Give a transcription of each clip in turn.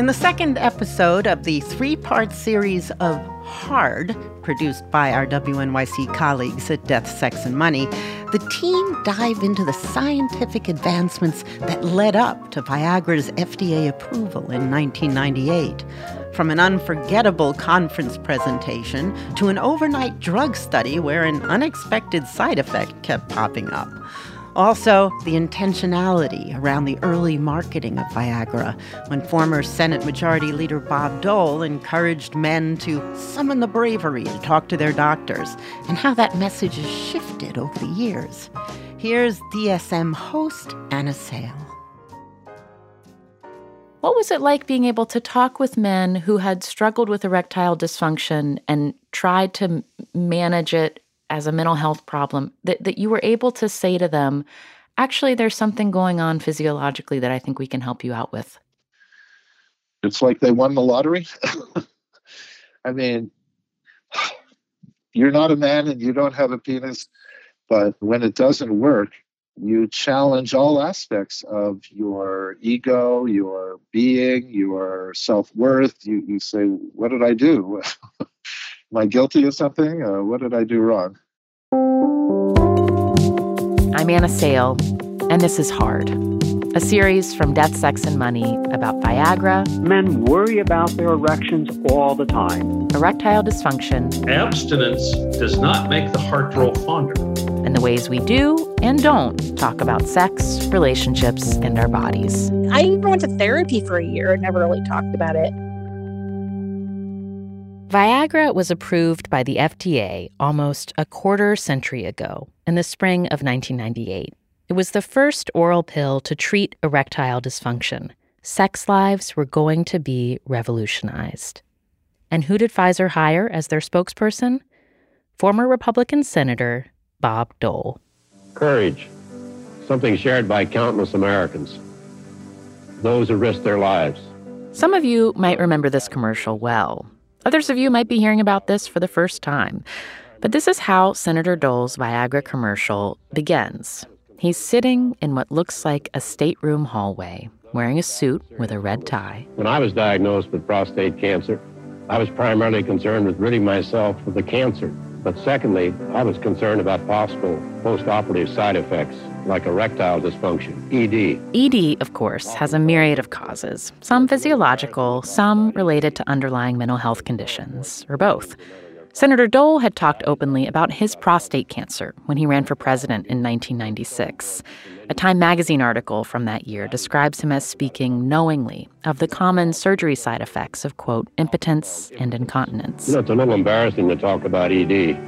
In the second episode of the three part series of Hard, produced by our WNYC colleagues at Death, Sex, and Money, the team dive into the scientific advancements that led up to Viagra's FDA approval in 1998. From an unforgettable conference presentation to an overnight drug study where an unexpected side effect kept popping up. Also, the intentionality around the early marketing of Viagra, when former Senate Majority Leader Bob Dole encouraged men to summon the bravery to talk to their doctors, and how that message has shifted over the years. Here's DSM host Anna Sale. What was it like being able to talk with men who had struggled with erectile dysfunction and tried to manage it as a mental health problem that, that you were able to say to them, actually, there's something going on physiologically that I think we can help you out with? It's like they won the lottery. I mean, you're not a man and you don't have a penis, but when it doesn't work, you challenge all aspects of your ego, your being, your self worth. You, you say, What did I do? Am I guilty of something? Uh, what did I do wrong? I'm Anna Sale, and this is Hard, a series from Death, Sex, and Money about Viagra. Men worry about their erections all the time. Erectile dysfunction. Abstinence does not make the heart grow fonder. And the ways we do and don't talk about sex, relationships, and our bodies. I even went to therapy for a year and never really talked about it. Viagra was approved by the FDA almost a quarter century ago, in the spring of 1998. It was the first oral pill to treat erectile dysfunction. Sex lives were going to be revolutionized. And who did Pfizer hire as their spokesperson? Former Republican Senator Bob Dole. Courage, something shared by countless Americans, those who risked their lives. Some of you might remember this commercial well. Others of you might be hearing about this for the first time. But this is how Senator Dole's Viagra commercial begins. He's sitting in what looks like a stateroom hallway, wearing a suit with a red tie. When I was diagnosed with prostate cancer, I was primarily concerned with ridding myself of the cancer. But secondly, I was concerned about possible post-operative side effects like erectile dysfunction, ED. ED, of course, has a myriad of causes, some physiological, some related to underlying mental health conditions, or both. Senator Dole had talked openly about his prostate cancer when he ran for president in 1996. A Time magazine article from that year describes him as speaking knowingly of the common surgery side effects of, quote, impotence and incontinence. You know, it's a little embarrassing to talk about ED,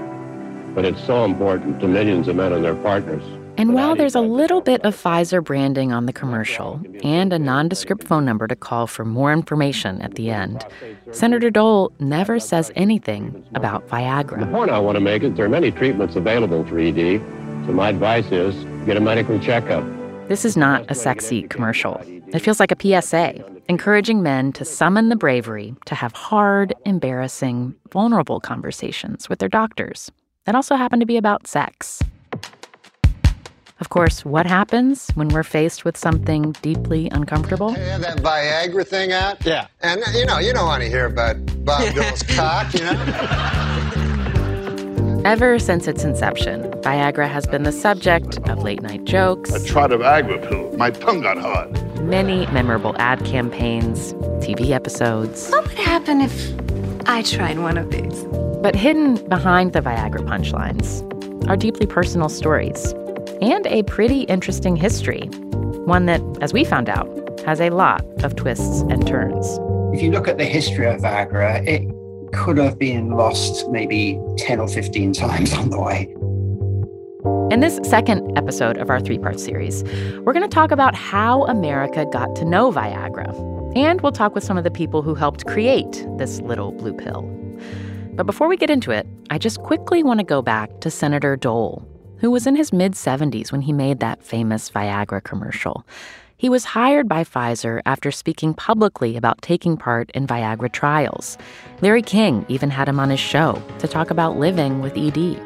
but it's so important to millions of men and their partners. And while there's a little bit of Pfizer branding on the commercial and a nondescript phone number to call for more information at the end, Senator Dole never says anything about Viagra. The point I want to make is there are many treatments available for ED, so my advice is get a medical checkup. This is not a sexy commercial. It feels like a PSA, encouraging men to summon the bravery to have hard, embarrassing, vulnerable conversations with their doctors that also happen to be about sex. Of course, what happens when we're faced with something deeply uncomfortable? They have that Viagra thing out. Yeah. And you know, you don't want to hear about Bob Dole's cock, you know? Ever since its inception, Viagra has been the subject of late night jokes. I tried a Viagra pill. My tongue got hard. Many memorable ad campaigns, TV episodes. What would happen if I tried one of these? But hidden behind the Viagra punchlines are deeply personal stories and a pretty interesting history. One that, as we found out, has a lot of twists and turns. If you look at the history of Viagra, it could have been lost maybe 10 or 15 times on the way. In this second episode of our three part series, we're going to talk about how America got to know Viagra. And we'll talk with some of the people who helped create this little blue pill. But before we get into it, I just quickly want to go back to Senator Dole, who was in his mid 70s when he made that famous Viagra commercial. He was hired by Pfizer after speaking publicly about taking part in Viagra trials. Larry King even had him on his show to talk about living with ED.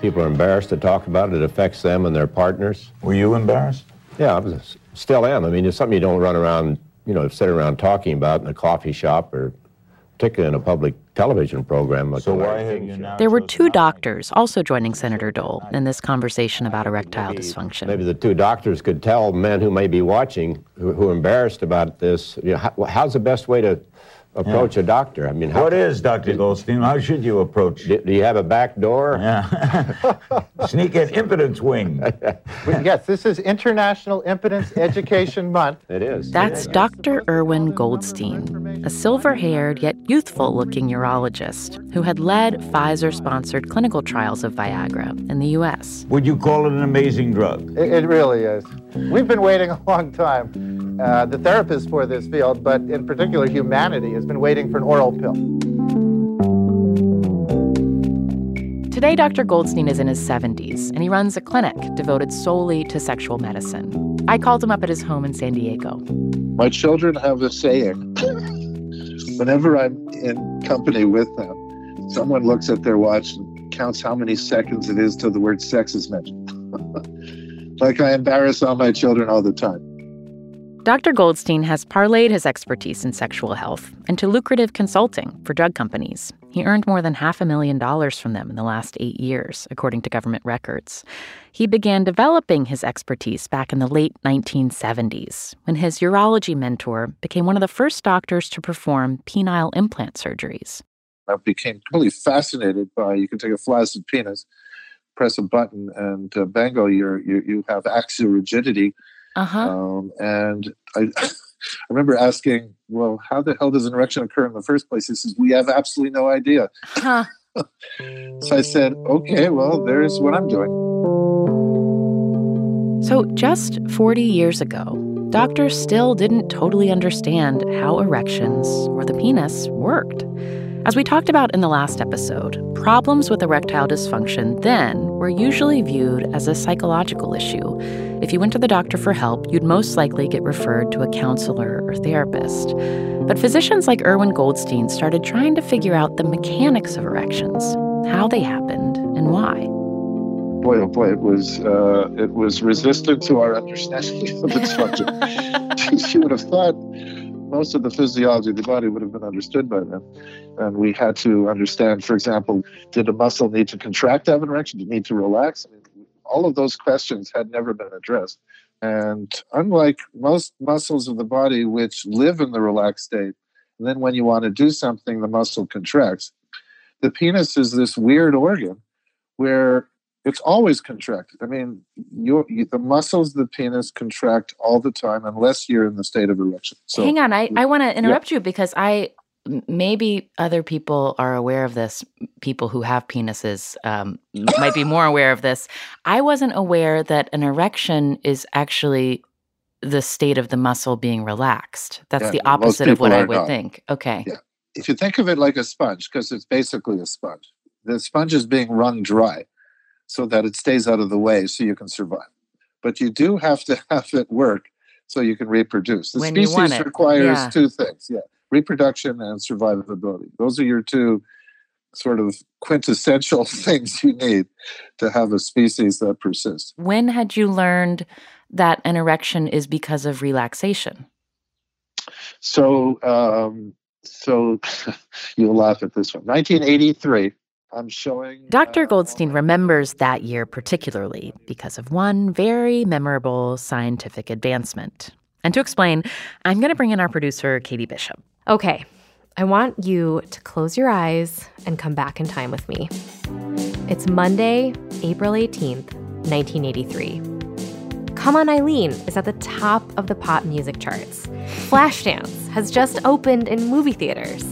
People are embarrassed to talk about it. It affects them and their partners. Were you embarrassed? Yeah, I was, still am. I mean, it's something you don't run around you know, sit around talking about in a coffee shop or particularly in a public television program. Like so why have you now there were two doctors also joining Senator Dole in this conversation about erectile maybe, dysfunction. Maybe the two doctors could tell men who may be watching, who, who are embarrassed about this, you know, how, how's the best way to approach yeah. a doctor? I mean, how, what is Dr. Goldstein? How should you approach? Do, do you have a back door? Yeah. Sneak in impotence wing. yes, this is International Impotence Education Month. It is. That's Dr. Irwin Goldstein, a silver-haired yet youthful-looking urologist who had led Pfizer-sponsored clinical trials of Viagra in the U.S. Would you call it an amazing drug? It, it really is. We've been waiting a long time uh, the therapists for this field, but in particular humanity, has been waiting for an oral pill. Today, Dr. Goldstein is in his 70s, and he runs a clinic devoted solely to sexual medicine. I called him up at his home in San Diego. My children have a saying whenever I'm in company with them, someone looks at their watch and counts how many seconds it is till the word sex is mentioned. like I embarrass all my children all the time. Dr. Goldstein has parlayed his expertise in sexual health into lucrative consulting for drug companies. He earned more than half a million dollars from them in the last eight years, according to government records. He began developing his expertise back in the late 1970s when his urology mentor became one of the first doctors to perform penile implant surgeries. I became really fascinated by you can take a flaccid penis, press a button, and uh, bango, you you have axial rigidity uh-huh. Um, and I, I remember asking, well, how the hell does an erection occur in the first place? He says, we have absolutely no idea. Huh. so I said, okay, well, there's what I'm doing. So just 40 years ago, doctors still didn't totally understand how erections or the penis worked. As we talked about in the last episode, problems with erectile dysfunction then were usually viewed as a psychological issue. If you went to the doctor for help, you'd most likely get referred to a counselor or therapist. But physicians like Irwin Goldstein started trying to figure out the mechanics of erections, how they happened, and why. Boy, oh boy, it was uh, it was resistant to our understanding of its function. you would have thought most of the physiology of the body would have been understood by then. And we had to understand, for example, did a muscle need to contract to have an erection? Did it need to relax? I mean, all of those questions had never been addressed. And unlike most muscles of the body, which live in the relaxed state, and then when you want to do something, the muscle contracts, the penis is this weird organ where it's always contracted. I mean, you, the muscles of the penis contract all the time unless you're in the state of erection. So, Hang on, I, I want to interrupt yeah. you because I maybe other people are aware of this. People who have penises um, might be more aware of this. I wasn't aware that an erection is actually the state of the muscle being relaxed. That's yeah, the opposite of what I would not. think. Okay. Yeah. If you think of it like a sponge, because it's basically a sponge, the sponge is being wrung dry so that it stays out of the way so you can survive. But you do have to have it work so you can reproduce. The when species requires yeah. two things, yeah, reproduction and survivability. Those are your two sort of quintessential things you need to have a species that persists. When had you learned that an erection is because of relaxation? So, um, so you'll laugh at this one. 1983, I'm showing. Dr. Uh, Goldstein remembers that year particularly because of one very memorable scientific advancement. And to explain, I'm going to bring in our producer, Katie Bishop. Okay, I want you to close your eyes and come back in time with me. It's Monday, April 18th, 1983. Come On Eileen is at the top of the pop music charts. Flashdance has just opened in movie theaters.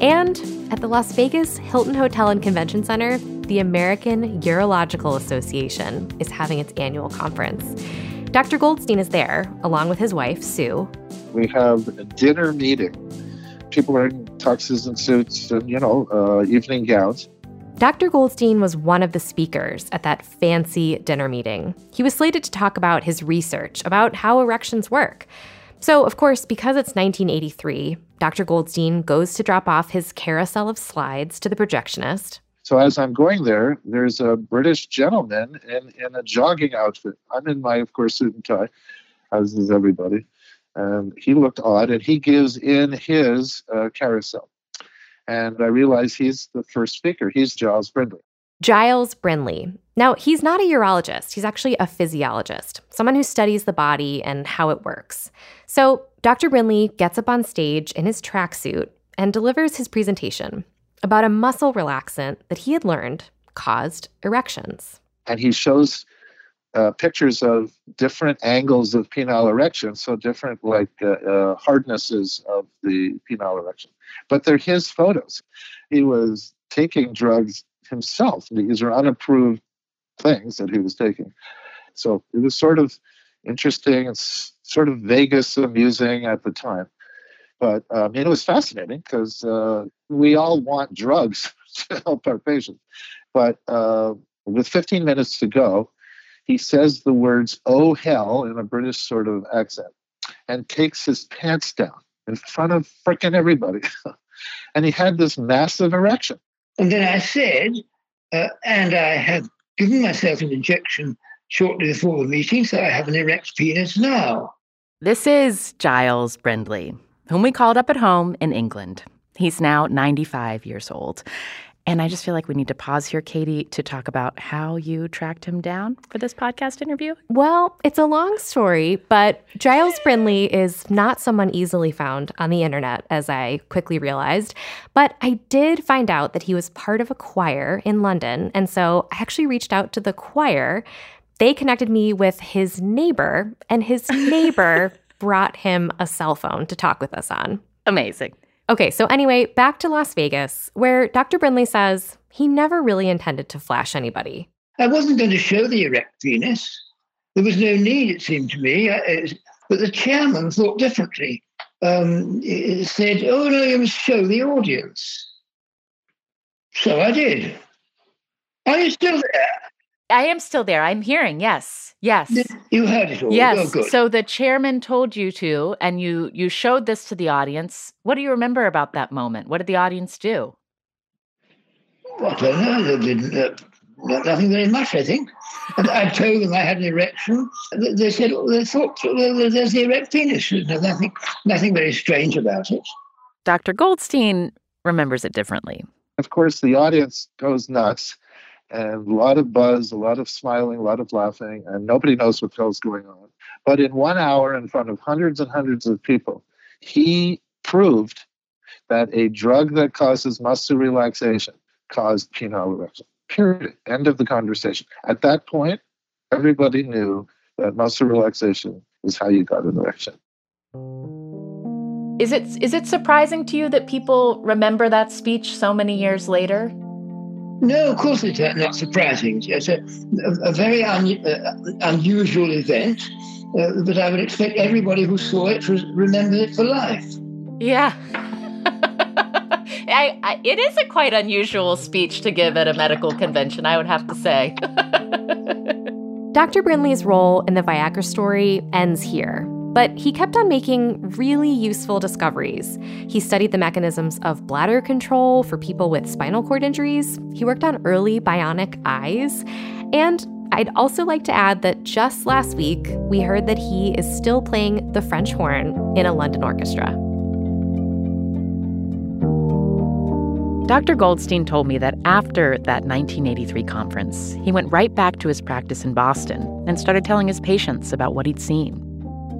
And at the Las Vegas Hilton Hotel and Convention Center, the American Urological Association is having its annual conference. Dr. Goldstein is there, along with his wife, Sue. We have a dinner meeting. People in tuxes and suits and, you know, uh, evening gowns. Dr. Goldstein was one of the speakers at that fancy dinner meeting. He was slated to talk about his research about how erections work. So, of course, because it's 1983, Dr. Goldstein goes to drop off his carousel of slides to the projectionist. So, as I'm going there, there's a British gentleman in, in a jogging outfit. I'm in my, of course, suit and tie, as is everybody. And he looked odd, and he gives in his uh, carousel. And I realize he's the first speaker. He's Giles Brindley. Giles Brindley. Now, he's not a urologist, he's actually a physiologist, someone who studies the body and how it works. So, Dr. Brindley gets up on stage in his tracksuit and delivers his presentation about a muscle relaxant that he had learned caused erections. And he shows uh, pictures of different angles of penile erection, so different like uh, uh, hardnesses of the penile erection. But they're his photos. He was taking drugs himself. These are unapproved things that he was taking. So it was sort of interesting and sort of Vegas amusing at the time. But I um, it was fascinating because uh, we all want drugs to help our patients. But uh, with 15 minutes to go, he says the words, oh hell, in a British sort of accent, and takes his pants down in front of freaking everybody. and he had this massive erection. And then I said, uh, and I have given myself an injection shortly before the meeting, so I have an erect penis now. This is Giles Brindley, whom we called up at home in England. He's now 95 years old. And I just feel like we need to pause here, Katie, to talk about how you tracked him down for this podcast interview. Well, it's a long story, but Giles Brindley is not someone easily found on the internet, as I quickly realized. But I did find out that he was part of a choir in London. And so I actually reached out to the choir. They connected me with his neighbor, and his neighbor brought him a cell phone to talk with us on. Amazing. Okay, so anyway, back to Las Vegas, where Dr. Brindley says he never really intended to flash anybody. I wasn't going to show the erect penis. There was no need, it seemed to me. But the chairman thought differently. Um, said, oh, no, you must show the audience. So I did. Are you still there? I am still there. I'm hearing. Yes. Yes. You heard it all. Yes. Oh, so the chairman told you to, and you you showed this to the audience. What do you remember about that moment? What did the audience do? I don't know. They didn't. Uh, nothing very much, I think. And I told them I had an erection. They said they thought well, there's the erect penis. There's nothing, nothing very strange about it. Dr. Goldstein remembers it differently. Of course, the audience goes nuts and a lot of buzz, a lot of smiling, a lot of laughing, and nobody knows what the hell's going on. But in one hour, in front of hundreds and hundreds of people, he proved that a drug that causes muscle relaxation caused penile erection. Period. End of the conversation. At that point, everybody knew that muscle relaxation is how you got an erection. Is it is it surprising to you that people remember that speech so many years later? No, of course it's not surprising. It's a, a, a very un, uh, unusual event, uh, but I would expect everybody who saw it to remember it for life. Yeah. I, I, it is a quite unusual speech to give at a medical convention, I would have to say. Dr. Brindley's role in the Viagra story ends here. But he kept on making really useful discoveries. He studied the mechanisms of bladder control for people with spinal cord injuries. He worked on early bionic eyes. And I'd also like to add that just last week, we heard that he is still playing the French horn in a London orchestra. Dr. Goldstein told me that after that 1983 conference, he went right back to his practice in Boston and started telling his patients about what he'd seen.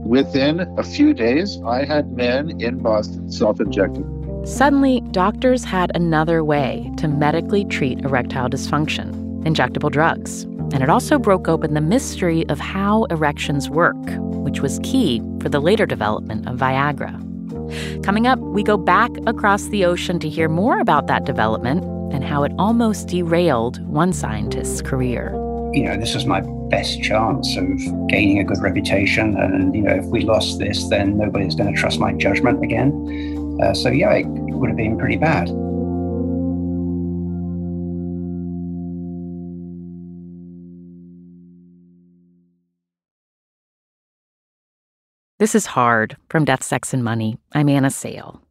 Within a few days, I had men in Boston self injecting. Suddenly, doctors had another way to medically treat erectile dysfunction injectable drugs. And it also broke open the mystery of how erections work, which was key for the later development of Viagra. Coming up, we go back across the ocean to hear more about that development and how it almost derailed one scientist's career. You know, this was my best chance of gaining a good reputation. And, you know, if we lost this, then nobody's going to trust my judgment again. Uh, so, yeah, it would have been pretty bad. This is Hard from Death, Sex, and Money. I'm Anna Sale.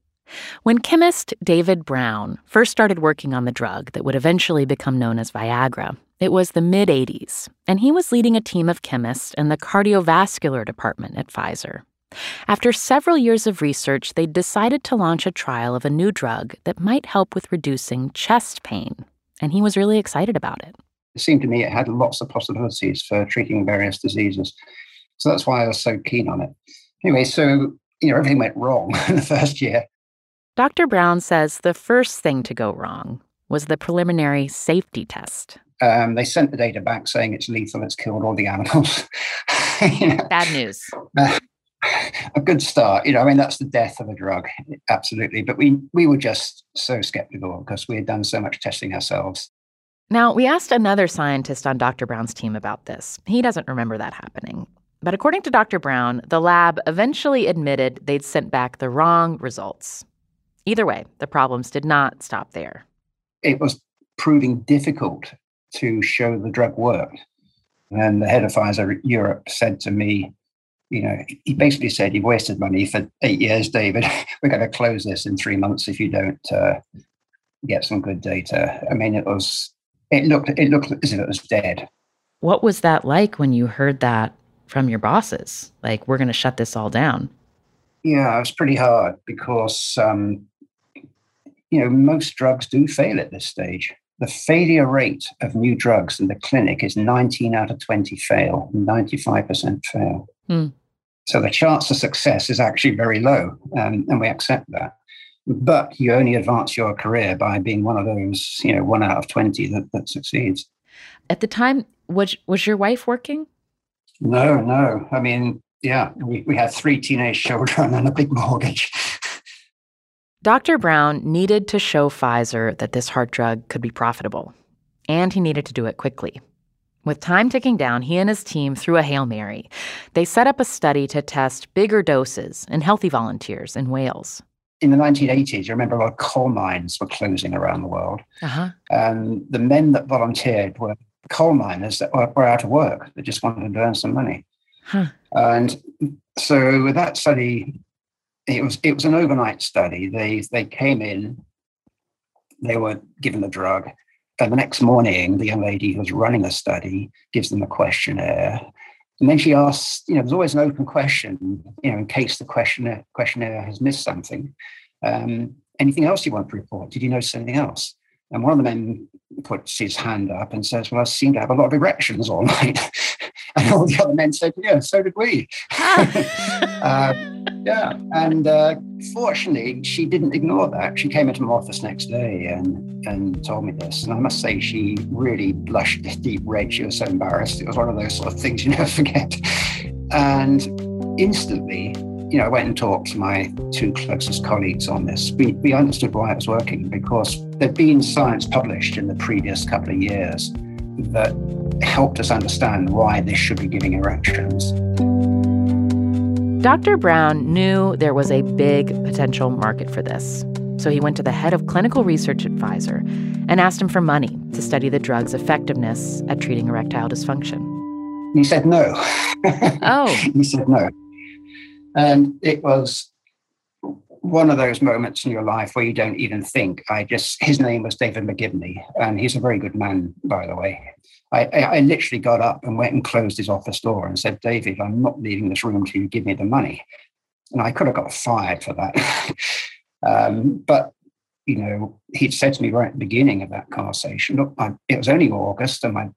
When chemist David Brown first started working on the drug that would eventually become known as Viagra, it was the mid 80s, and he was leading a team of chemists in the cardiovascular department at Pfizer. After several years of research, they decided to launch a trial of a new drug that might help with reducing chest pain. And he was really excited about it. It seemed to me it had lots of possibilities for treating various diseases. So that's why I was so keen on it. Anyway, so you know, everything went wrong in the first year. Dr. Brown says the first thing to go wrong was the preliminary safety test. Um, they sent the data back saying it's lethal, it's killed all the animals. you know, Bad news. Uh, a good start. You know, I mean, that's the death of a drug, absolutely. But we we were just so skeptical because we had done so much testing ourselves. Now, we asked another scientist on Dr. Brown's team about this. He doesn't remember that happening. But according to Dr. Brown, the lab eventually admitted they'd sent back the wrong results. Either way, the problems did not stop there. It was proving difficult to show the drug worked. And the head of Pfizer Europe said to me, you know, he basically said, You've wasted money for eight years, David. We're going to close this in three months if you don't uh, get some good data. I mean, it was, it looked, it looked as if it was dead. What was that like when you heard that from your bosses? Like, we're going to shut this all down. Yeah, it was pretty hard because, um, you know, most drugs do fail at this stage. The failure rate of new drugs in the clinic is 19 out of 20 fail, 95% fail. Hmm. So the chance of success is actually very low, um, and we accept that. But you only advance your career by being one of those, you know, one out of 20 that, that succeeds. At the time, was, was your wife working? No, no. I mean, yeah, we, we had three teenage children and a big mortgage. Dr. Brown needed to show Pfizer that this heart drug could be profitable, and he needed to do it quickly. With time ticking down, he and his team threw a Hail Mary. They set up a study to test bigger doses in healthy volunteers in Wales. In the 1980s, you remember a lot of coal mines were closing around the world. Uh-huh. And the men that volunteered were coal miners that were, were out of work, They just wanted to earn some money. Huh. And so with that study, it was it was an overnight study. They they came in, they were given the drug, and the next morning, the young lady who was running the study gives them a questionnaire. And then she asks, you know, there's always an open question, you know, in case the questionnaire questionnaire has missed something. Um, anything else you want to report? Did you notice anything else? And one of the men puts his hand up and says, Well, I seem to have a lot of erections all night. and all the other men said, Yeah, so did we. uh, yeah. And uh, fortunately, she didn't ignore that. She came into my office next day and, and told me this. And I must say, she really blushed deep red. She was so embarrassed. It was one of those sort of things you never forget. And instantly, you know, I went and talked to my two closest colleagues on this. We, we understood why it was working because there'd been science published in the previous couple of years that helped us understand why this should be giving erections. Dr. Brown knew there was a big potential market for this. So he went to the head of clinical research advisor and asked him for money to study the drug's effectiveness at treating erectile dysfunction. He said no. oh. he said no. And it was one of those moments in your life where you don't even think. I just, his name was David McGivney, and he's a very good man, by the way. I, I, literally got up and went and closed his office door and said, David, I'm not leaving this room until you give me the money. And I could have got fired for that. um, but, you know, he'd said to me right at the beginning of that conversation, look, I, it was only August and my,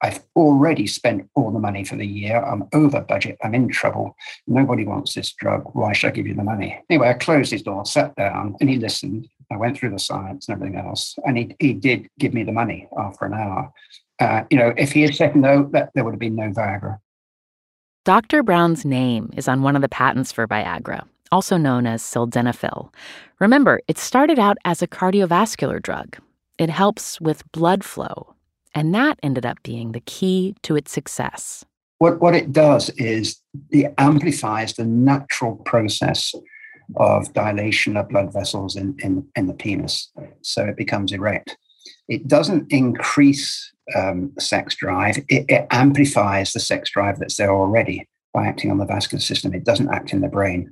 I've already spent all the money for the year. I'm over budget. I'm in trouble. Nobody wants this drug. Why should I give you the money? Anyway, I closed his door, sat down, and he listened. I went through the science and everything else. And he, he did give me the money after an hour. Uh, you know, if he had said no, that, there would have been no Viagra. Dr. Brown's name is on one of the patents for Viagra, also known as sildenafil. Remember, it started out as a cardiovascular drug. It helps with blood flow, and that ended up being the key to its success. What, what it does is it amplifies the natural process of dilation of blood vessels in, in, in the penis. So it becomes erect. It doesn't increase um, sex drive, it, it amplifies the sex drive that's there already by acting on the vascular system. It doesn't act in the brain.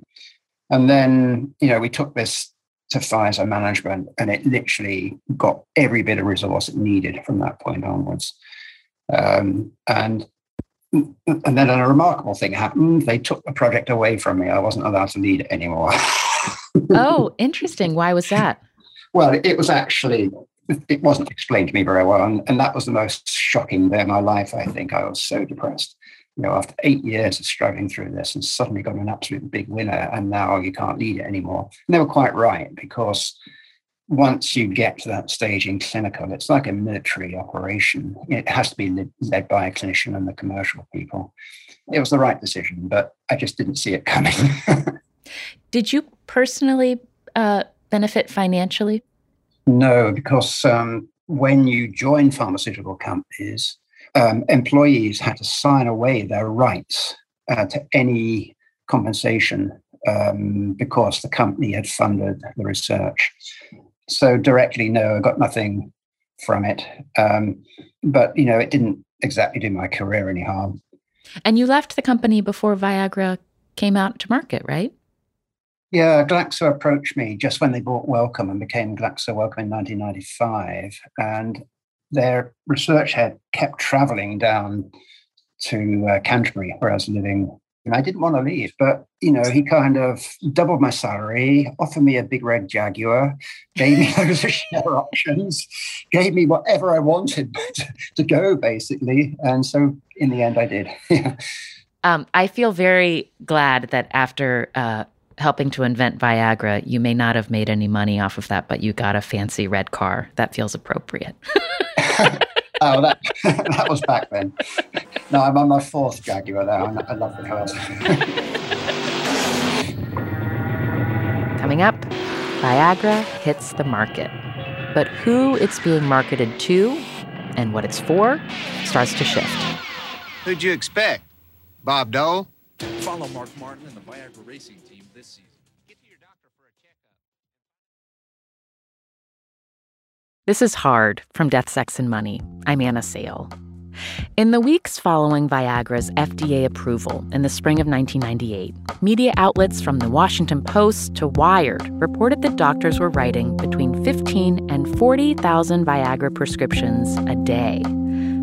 And then, you know, we took this to Pfizer management and it literally got every bit of resource it needed from that point onwards. Um, and and then a remarkable thing happened. They took the project away from me. I wasn't allowed to lead it anymore. oh, interesting. Why was that? Well, it was actually, it wasn't explained to me very well. And, and that was the most shocking day of my life, I think. I was so depressed. You know, after eight years of struggling through this and suddenly got an absolute big winner, and now you can't lead it anymore. And they were quite right because once you get to that stage in clinical, it's like a military operation. It has to be led by a clinician and the commercial people. It was the right decision, but I just didn't see it coming. Did you personally uh, benefit financially? No, because um, when you join pharmaceutical companies, um, employees had to sign away their rights uh, to any compensation um, because the company had funded the research. So directly, no, I got nothing from it. Um, but you know, it didn't exactly do my career any harm. And you left the company before Viagra came out to market, right? Yeah, Glaxo approached me just when they bought Wellcome and became Glaxo Wellcome in 1995. And their research head kept traveling down to uh, Canterbury, where I was living. And I didn't want to leave, but you know, he kind of doubled my salary, offered me a big red Jaguar, gave me loads of share options, gave me whatever I wanted to, go, basically. And so in the end, I did. um, I feel very glad that after uh, helping to invent Viagra, you may not have made any money off of that, but you got a fancy red car. That feels appropriate. oh, that that was back then. No, I'm on my fourth Jaguar now. I love the cars. Coming up, Viagra hits the market. But who it's being marketed to and what it's for starts to shift. Who'd you expect? Bob Dole? Follow Mark Martin and the Viagra racing team this season. This is Hard from Death, Sex, and Money. I'm Anna Sale. In the weeks following Viagra's FDA approval in the spring of 1998, media outlets from the Washington Post to Wired reported that doctors were writing between 15 and 40,000 Viagra prescriptions a day.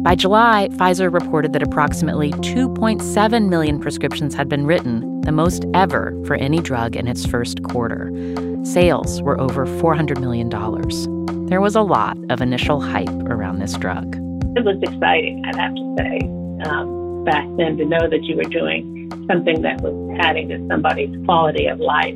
By July, Pfizer reported that approximately 2.7 million prescriptions had been written, the most ever for any drug in its first quarter. Sales were over $400 million. There was a lot of initial hype around this drug. It was exciting, I'd have to say, um, back then to know that you were doing something that was adding to somebody's quality of life.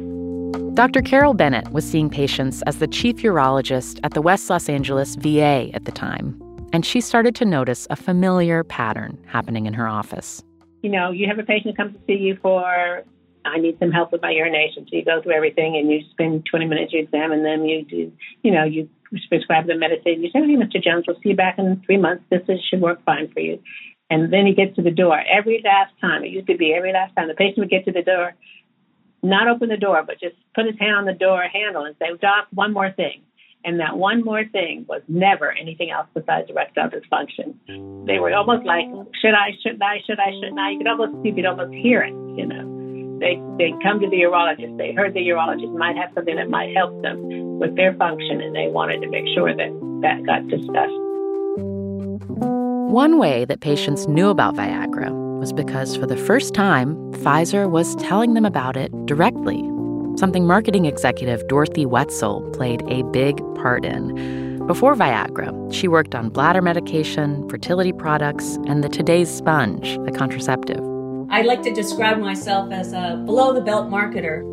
Dr. Carol Bennett was seeing patients as the chief urologist at the West Los Angeles VA at the time, and she started to notice a familiar pattern happening in her office. You know, you have a patient come to see you for I need some help with my urination. So you go through everything and you spend 20 minutes, you examine them, you do, you know, you prescribe them medicine. You say, hey, Mr. Jones, we'll see you back in three months. This is, should work fine for you. And then he gets to the door. Every last time, it used to be every last time, the patient would get to the door, not open the door, but just put his hand on the door handle and say, Doc, one more thing. And that one more thing was never anything else besides erectile dysfunction. They were almost like, should I, should I, should I, shouldn't I? You could almost, you could almost hear it, you know they they come to the urologist. They heard the urologist might have something that might help them with their function, and they wanted to make sure that that got discussed. One way that patients knew about Viagra was because for the first time, Pfizer was telling them about it directly. Something marketing executive Dorothy Wetzel played a big part in. Before Viagra, she worked on bladder medication, fertility products, and the Today's Sponge, a contraceptive. I like to describe myself as a below the belt marketer.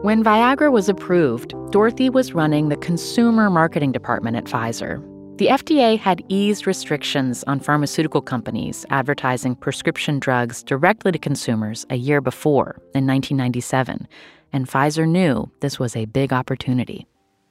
when Viagra was approved, Dorothy was running the consumer marketing department at Pfizer. The FDA had eased restrictions on pharmaceutical companies advertising prescription drugs directly to consumers a year before, in 1997, and Pfizer knew this was a big opportunity.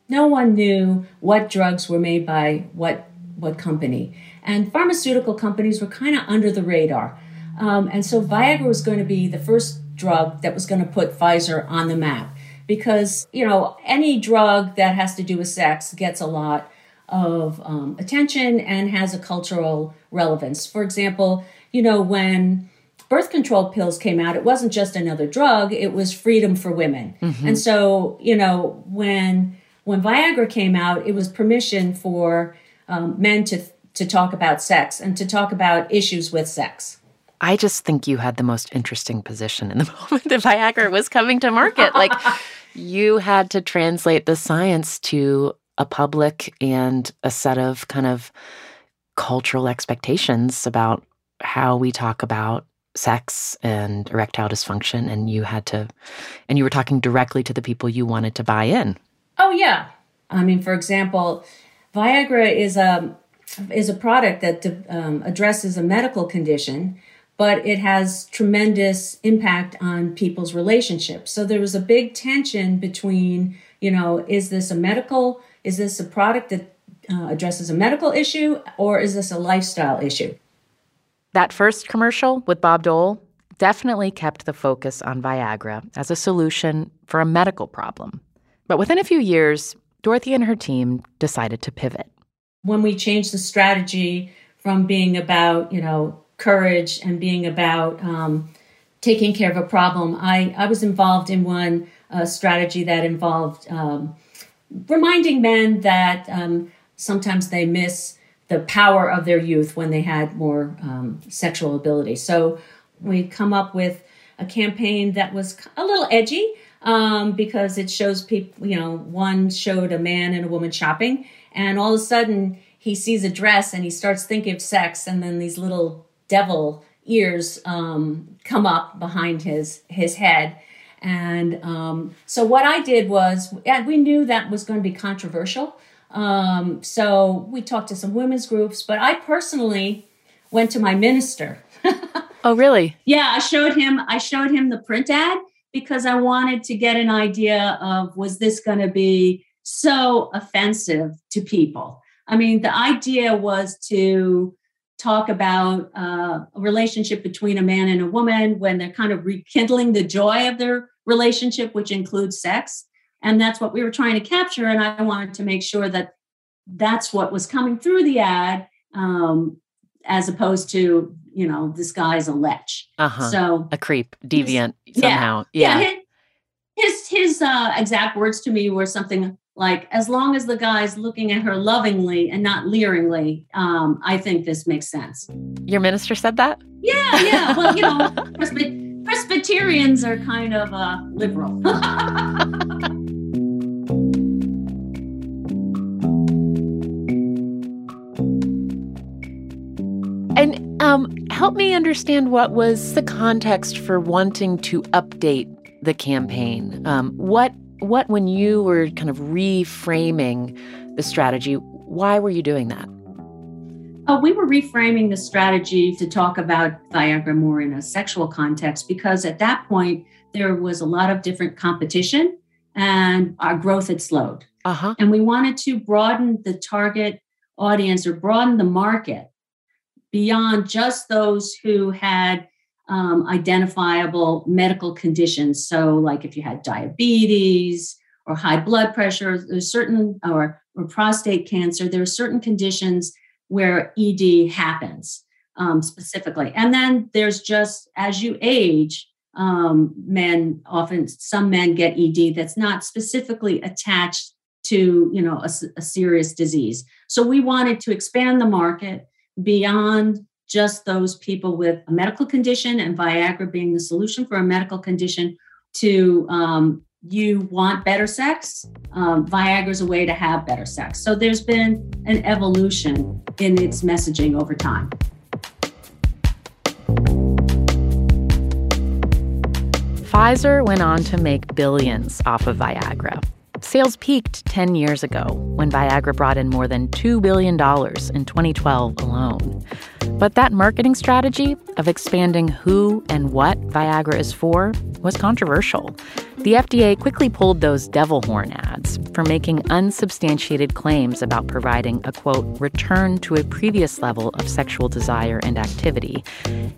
No one knew what drugs were made by what what company. And pharmaceutical companies were kind of under the radar. Um, and so Viagra was going to be the first drug that was going to put Pfizer on the map because, you know, any drug that has to do with sex gets a lot of um, attention and has a cultural relevance. For example, you know, when birth control pills came out, it wasn't just another drug, it was freedom for women. Mm-hmm. And so, you know, when when Viagra came out, it was permission for um, men to to talk about sex and to talk about issues with sex. I just think you had the most interesting position in the moment that Viagra was coming to market. Like, you had to translate the science to a public and a set of kind of cultural expectations about how we talk about sex and erectile dysfunction and you had to and you were talking directly to the people you wanted to buy in oh yeah i mean for example viagra is a is a product that um, addresses a medical condition but it has tremendous impact on people's relationships so there was a big tension between you know is this a medical is this a product that uh, addresses a medical issue or is this a lifestyle issue that first commercial with Bob Dole definitely kept the focus on Viagra as a solution for a medical problem. But within a few years, Dorothy and her team decided to pivot. When we changed the strategy from being about, you know, courage and being about um, taking care of a problem, I, I was involved in one uh, strategy that involved um, reminding men that um, sometimes they miss the power of their youth when they had more um, sexual ability. So we come up with a campaign that was a little edgy um, because it shows people, you know, one showed a man and a woman shopping, and all of a sudden he sees a dress and he starts thinking of sex, and then these little devil ears um, come up behind his his head. And um, so what I did was, and we knew that was going to be controversial. Um, so we talked to some women's groups, but I personally went to my minister. oh, really? Yeah, I showed him. I showed him the print ad because I wanted to get an idea of was this going to be so offensive to people. I mean, the idea was to talk about uh, a relationship between a man and a woman when they're kind of rekindling the joy of their relationship, which includes sex. And that's what we were trying to capture. And I wanted to make sure that that's what was coming through the ad, um, as opposed to, you know, this guy's a lech. Uh-huh. So a creep, deviant somehow. Yeah. yeah. His, his uh, exact words to me were something like, as long as the guy's looking at her lovingly and not leeringly, um, I think this makes sense. Your minister said that? Yeah, yeah. Well, you know, Presbyterians are kind of uh, liberal. And um, help me understand what was the context for wanting to update the campaign. Um, what what when you were kind of reframing the strategy? Why were you doing that? Uh, we were reframing the strategy to talk about Viagra more in a sexual context because at that point there was a lot of different competition and our growth had slowed. Uh-huh. And we wanted to broaden the target audience or broaden the market beyond just those who had um, identifiable medical conditions. So, like if you had diabetes or high blood pressure, there's certain, or, or prostate cancer, there are certain conditions where ED happens um, specifically. And then there's just as you age, um, men often, some men get ED that's not specifically attached to, you know, a, a serious disease. So we wanted to expand the market beyond just those people with a medical condition and Viagra being the solution for a medical condition to um, you want better sex, um, Viagra is a way to have better sex. So there's been an evolution in its messaging over time. Pfizer went on to make billions off of Viagra. Sales peaked 10 years ago when Viagra brought in more than $2 billion in 2012 alone. But that marketing strategy of expanding who and what Viagra is for was controversial. The FDA quickly pulled those devil horn ads for making unsubstantiated claims about providing a quote, return to a previous level of sexual desire and activity.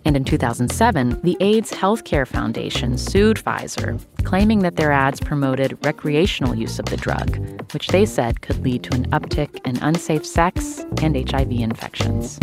And in 2007, the AIDS Healthcare Foundation sued Pfizer, claiming that their ads promoted recreational use of the drug, which they said could lead to an uptick in unsafe sex and HIV infections.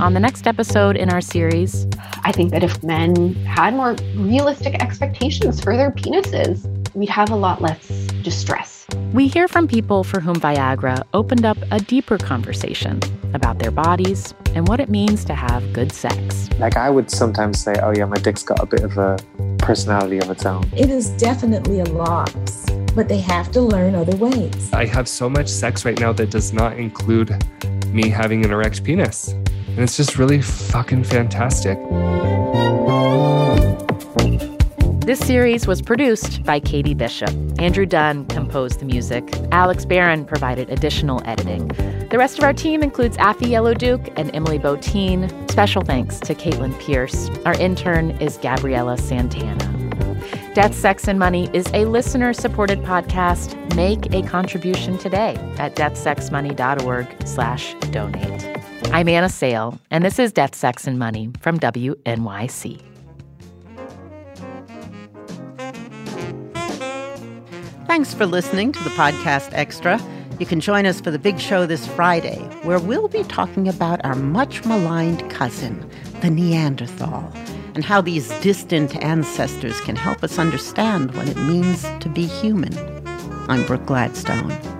On the next episode in our series, I think that if men had more realistic expectations for their penises, we'd have a lot less distress. We hear from people for whom Viagra opened up a deeper conversation about their bodies and what it means to have good sex. Like, I would sometimes say, oh, yeah, my dick's got a bit of a personality of its own. It is definitely a loss, but they have to learn other ways. I have so much sex right now that does not include me having an erect penis. And it's just really fucking fantastic. This series was produced by Katie Bishop. Andrew Dunn composed the music. Alex Barron provided additional editing. The rest of our team includes Afi Yellow Duke and Emily Botein. Special thanks to Caitlin Pierce. Our intern is Gabriella Santana. Death, Sex, and Money is a listener-supported podcast. Make a contribution today at deathsexmoney.org slash donate. I'm Anna Sale, and this is Death, Sex, and Money from WNYC. Thanks for listening to the podcast extra. You can join us for the big show this Friday, where we'll be talking about our much maligned cousin, the Neanderthal, and how these distant ancestors can help us understand what it means to be human. I'm Brooke Gladstone.